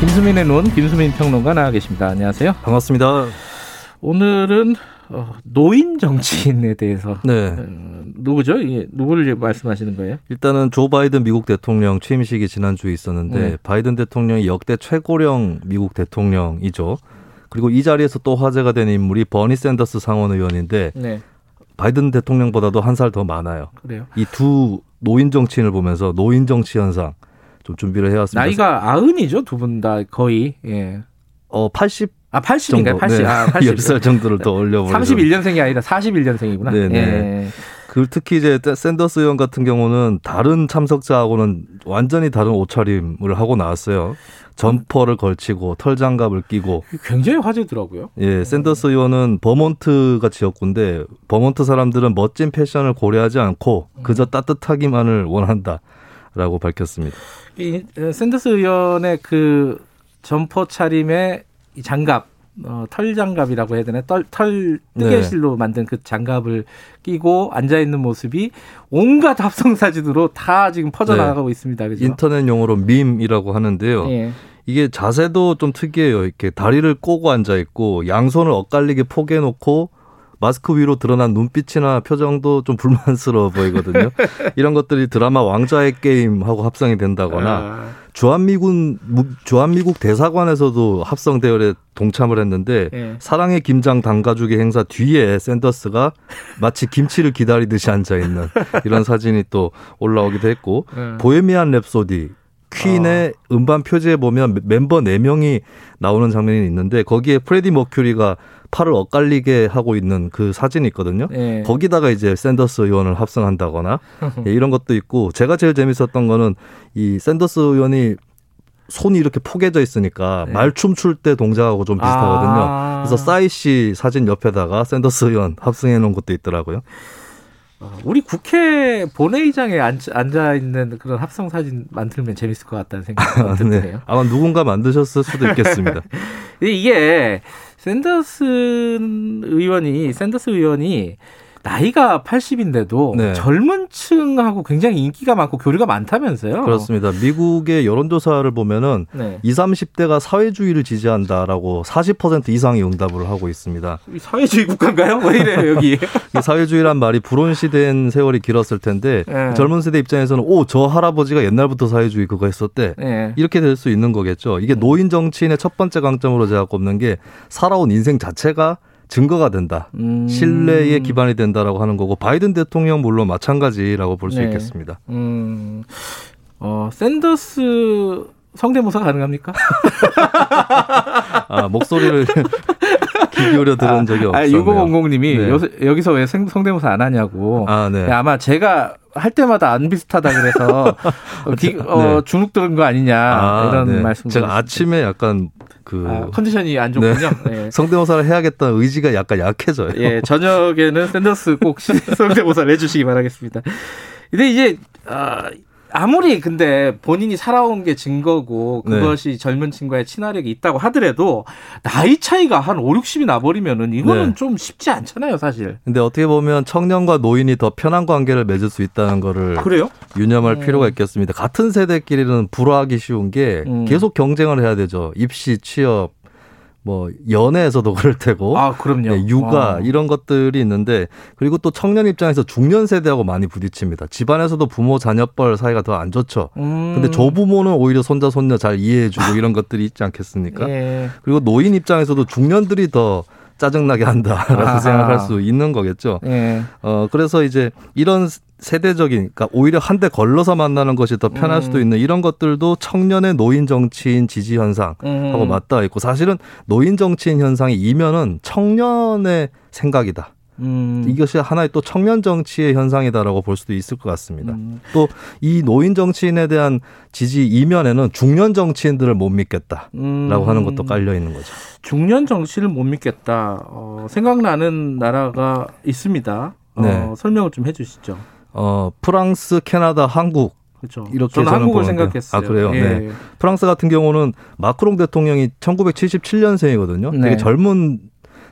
네, 김수민의 눈, 김수민 평론가 나와 계십니다. 안녕하세요. 반갑습니다. 오늘은 어, 노인 정치인에 대해서 네. 어, 누구죠? 이게 누구를 말씀하시는 거예요? 일단은 조 바이든 미국 대통령 취임식이 지난주에 있었는데 네. 바이든 대통령이 역대 최고령 미국 대통령이죠. 그리고 이 자리에서 또 화제가 된 인물이 버니 샌더스 상원 의원인데 네, 바이든 대통령보다도 한 살 더 많아요. 그래요. 이 두 노인 정치인을 보면서 노인 정치 현상 좀 준비를 해왔습니다. 나이가 아흔이죠, 두 분 다 거의. 예. 어 80 아, 정도, 80인가요? 80. 네. 아, 80. 10살 정도를 더 올려버리죠. 31년생이 아니라 41년생이구나. 네네. 예. 그 특히 이제 샌더스 의원 같은 경우는 다른 참석자하고는 완전히 다른 옷차림을 하고 나왔어요. 점퍼를 걸치고 털장갑을 끼고 굉장히 화제더라고요. 예, 샌더스 의원은 버몬트가 지역구인데 버몬트 사람들은 멋진 패션을 고려하지 않고 그저 따뜻하기만을 원한다 라고 밝혔습니다. 이 어, 샌더스 의원의 그 점퍼 차림의 이 장갑, 어, 털 장갑이라고 해야 되나? 털, 털 뜨개실로 만든 그 장갑을 끼고 앉아 있는 모습이 온갖 합성 사진으로 다 지금 퍼져나가고 있습니다. 그죠? 인터넷 용어로 밈이라고 하는데요. 예. 이게 자세도 좀 특이해요. 이렇게 다리를 꼬고 앉아 있고 양손을 엇갈리게 포개 놓고 마스크 위로 드러난 눈빛이나 표정도 좀 불만스러워 보이거든요. 이런 것들이 드라마 왕자의 게임하고 합성이 된다거나 아, 주한미군 무- 주한미국 대사관에서도 합성 대열에 동참을 했는데 예. 사랑의 김장 당가주기 행사 뒤에 샌더스가 마치 김치를 기다리듯이 앉아 있는 이런 사진이 또 올라오기도 했고 예. 보헤미안 랩소디 퀸의 음반 표지에 보면 멤버 4명이 나오는 장면이 있는데 거기에 프레디 머큐리가 팔을 엇갈리게 하고 있는 그 사진이 있거든요. 예. 거기다가 이제 샌더스 의원을 합성한다거나 예, 이런 것도 있고 제가 제일 재밌었던 거는 이 샌더스 의원이 손이 이렇게 포개져 있으니까 네. 말춤 출 때 동작하고 좀 비슷하거든요. 아. 그래서 싸이 씨 사진 옆에다가 샌더스 의원 합성해 놓은 것도 있더라고요. 어, 우리 국회 본회의장에 앉, 앉아 있는 그런 합성 사진 만들면 재밌을 것 같다는 생각이 네. 드네요. 아마 누군가 만드셨을 수도 있겠습니다. 이게 샌더스 의원이 샌더스 의원이 나이가 80인데도 네. 젊은 층하고 굉장히 인기가 많고 교류가 많다면서요? 그렇습니다. 미국의 여론조사를 보면은 네. 20, 30대가 사회주의를 지지한다라고 40% 이상이 응답을 하고 있습니다. 이 사회주의 국가인가요? 왜 이래요 여기? 이 사회주의란 말이 불온시된 세월이 길었을 텐데 네. 젊은 세대 입장에서는 오 저 할아버지가 옛날부터 사회주의 그거 했었대 네. 이렇게 될 수 있는 거겠죠. 이게 노인 정치인의 첫 번째 강점으로 제가 꼽는 게 살아온 인생 자체가 증거가 된다. 음. 신뢰에 기반이 된다라고 하는 거고 바이든 대통령 물론 마찬가지라고 볼수 네. 있겠습니다. 음. 어 샌더스 성대모사 가능합니까? 아 목소리를 귀 기울여 들은 적이 아, 없었네요. 6000님이 네. 요새, 여기서 왜 성- 성대모사 안 하냐고. 아, 네. 아마 제가 할 때마다 안 비슷하다 그래서 어, 기- 어, 네. 주눅 들은 거 아니냐 아, 이런 네. 말씀. 제가 아침에 약간 그 아, 컨디션이 안 좋군요. 네. 성대모사를 해야겠다는 의지가 약간 약해져요. 예, 저녁에는 샌더스 꼭 시- 성대모사를 해주시기 바라겠습니다. 근데 이제 아, 아무리 근데 본인이 살아온 게 증거고 네. 그것이 젊은 친구의 친화력이 있다고 하더라도 나이 차이가 한 5, 60이 나버리면은 이거는 네. 좀 쉽지 않잖아요, 사실. 근데 어떻게 보면 청년과 노인이 더 편한 관계를 맺을 수 있다는 거를 그래요? 유념할 음. 필요가 있겠습니다. 같은 세대끼리는 불화하기 쉬운 게 음. 계속 경쟁을 해야 되죠. 입시, 취업, 뭐 연애에서도 그럴 테고. 아, 그럼요. 네, 육아 어. 이런 것들이 있는데 그리고 또 청년 입장에서 중년 세대하고 많이 부딪힙니다. 집안에서도 부모 자녀뻘 사이가 더 안 좋죠. 음. 근데 조부모는 오히려 손자 손녀 잘 이해해주고 이런 것들이 있지 않겠습니까? 예. 그리고 노인 입장에서도 중년들이 더 짜증나게 한다라고 아하. 생각할 수 있는 거겠죠. 예. 어 그래서 이제 이런 세대적인 그러니까 오히려 한 대 걸러서 만나는 것이 더 편할 음. 수도 있는 이런 것들도 청년의 노인 정치인 지지 현상하고 음. 맞닿아 있고 사실은 노인 정치인 현상이 이면은 청년의 생각이다. 음. 이것이 하나의 또 청년 정치의 현상이다라고 볼 수도 있을 것 같습니다. 음. 또이 노인 정치인에 대한 지지 이면에는 중년 정치인들을 못 믿겠다라고 음. 하는 것도 깔려 있는 거죠. 중년 정치를 못 믿겠다. 어, 생각나는 나라가 있습니다. 어, 네. 설명을 좀 해주시죠. 어, 프랑스, 캐나다, 한국 그렇죠. 이렇게 저는 저는 한국을 보는데요. 생각했어요. 아, 그래요? 예. 네. 프랑스 같은 경우는 마크롱 대통령이 1977년생이거든요. 네. 되게 젊은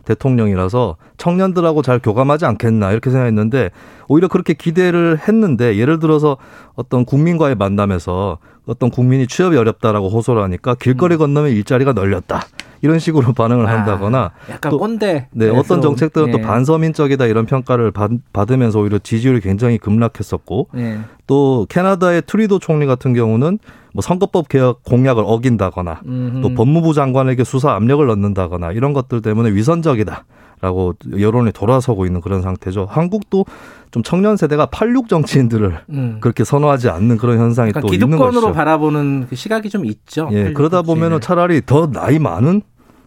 대통령이라서 청년들하고 잘 교감하지 않겠나 이렇게 생각했는데 오히려 그렇게 기대를 했는데 예를 들어서 어떤 국민과의 만남에서 어떤 국민이 취업이 어렵다라고 호소를 하니까 길거리 건너면 일자리가 널렸다 이런 식으로 반응을 음. 아, 한다거나 약간 또- 꼰대. 네, 어떤 정책들은 또 예. 반서민적이다 이런 평가를 받, 받으면서 오히려 지지율이 굉장히 급락했었고 예. 또 캐나다의 트리도 총리 같은 경우는 뭐 선거법 개혁 공약을 어긴다거나 음흠. 또 법무부 장관에게 수사 압력을 넣는다거나 이런 것들 때문에 위선적이다 라고 여론이 돌아서고 있는 그런 상태죠. 한국도 좀 청년 세대가 86 정치인들을 음. 그렇게 선호하지 않는 그런 현상이 약간 또 있는 기득권으로 것이죠. 바라보는 그 시각이 좀 있죠. 예, 그러다 보면은 차라리 더 나이 많은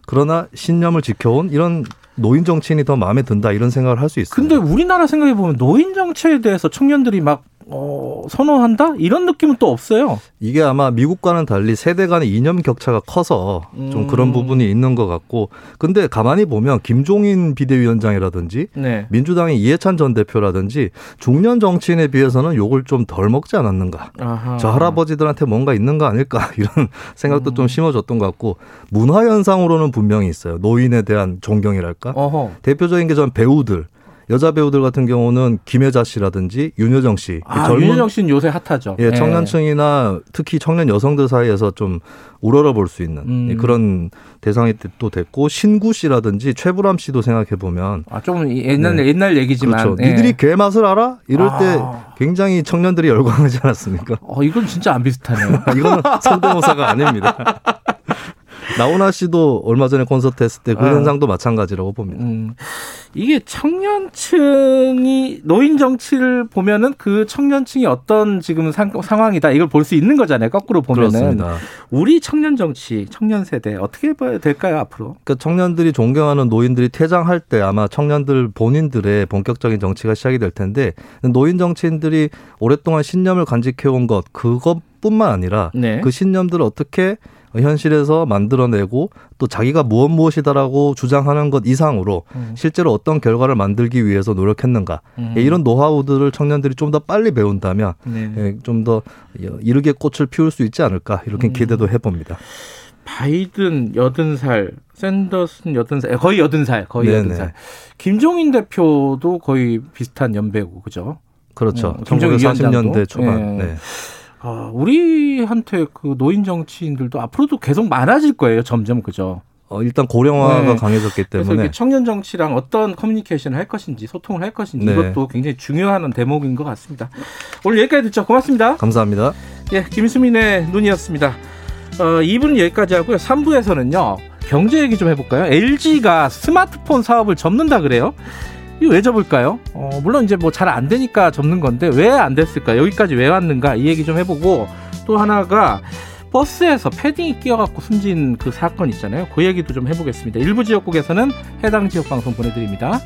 그러나 신념을 지켜온 이런 노인 정치인이 더 마음에 든다 이런 생각을 할 수 있어요. 근데 우리나라 생각해 보면 노인 정치에 대해서 청년들이 막 어, 선호한다 이런 느낌은 또 없어요. 이게 아마 미국과는 달리 세대 간의 이념 격차가 커서 좀 음. 그런 부분이 있는 것 같고 근데 가만히 보면 김종인 비대위원장이라든지 네. 민주당의 이해찬 전 대표라든지 중년 정치인에 비해서는 욕을 좀 덜 먹지 않았는가 아하. 저 할아버지들한테 뭔가 있는 거 아닐까 이런 생각도 음. 좀 심어졌던 것 같고 문화 현상으로는 분명히 있어요 노인에 대한 존경이랄까 어허. 대표적인 게 전 배우들 여자 배우들 같은 경우는 김혜자 씨라든지 윤여정 씨 아, 젊은 윤여정 씨는 요새 핫하죠. 예, 청년층이나 특히 청년 여성들 사이에서 좀 우러러 볼 수 있는 음. 예, 그런 대상이 또 됐고 신구 씨라든지 최불암 씨도 생각해 보면 아, 조금 옛날 네. 옛날 얘기지만. 그렇죠. 예. 니들이 개 맛을 알아? 이럴 아. 때 굉장히 청년들이 열광하지 않았습니까? 어, 이건 진짜 안 비슷하네요. 이거는 성대모사가 아닙니다. 나훈아 씨도 얼마 전에 콘서트 했을 때그 아. 현상도 마찬가지라고 봅니다. 음, 이게 청년층이 노인 정치를 보면은 그 청년층이 어떤 지금 상, 상황이다 이걸 볼 수 있는 거잖아요. 거꾸로 보면은 그렇습니다. 우리 청년 정치, 청년 세대 어떻게 봐야 될까요 앞으로? 그러니까 청년들이 존경하는 노인들이 퇴장할 때 아마 청년들 본인들의 본격적인 정치가 시작이 될 텐데 노인 정치인들이 오랫동안 신념을 간직해온 것 그것 뿐만 아니라 네. 그 신념들을 어떻게 현실에서 만들어내고 또 자기가 무엇 무엇이다라고 주장하는 것 이상으로 음. 실제로 어떤 결과를 만들기 위해서 노력했는가 음. 예, 이런 노하우들을 청년들이 좀 더 빨리 배운다면 네. 예, 좀더 이르게 꽃을 피울 수 있지 않을까 이렇게 음. 기대도 해봅니다. 바이든 여든 살, 샌더슨 여든 살, 거의 여든 살, 거의 네네. 여든 살. 김종인 대표도 거의 비슷한 연배고 그죠? 그렇죠. 어, 김정일 1940년대 위원장도? 초반. 예. 네. 아, 우리한테 그 노인 정치인들도 앞으로도 계속 많아질 거예요, 점점 그죠? 어, 일단 고령화가 네. 강해졌기 그래서 때문에 이게 청년 정치랑 어떤 커뮤니케이션을 할 것인지 소통을 할 것인지 네. 이것도 굉장히 중요한 대목인 것 같습니다. 오늘 여기까지 듣죠. 고맙습니다. 감사합니다. 예, 김수민의 눈이었습니다. 어, 2부는 여기까지 하고요. 3부에서는요. 경제 얘기 좀 해볼까요? LG가 스마트폰 사업을 접는다 그래요. 이거 왜 접을까요? 어, 물론 이제 뭐 잘 안 되니까 접는 건데 왜 안 됐을까? 여기까지 왜 왔는가? 이 얘기 좀 해보고 또 하나가 버스에서 패딩이 끼어갖고 숨진 그 사건 있잖아요. 그 얘기도 좀 해보겠습니다. 일부 지역국에서는 해당 지역 방송 보내드립니다.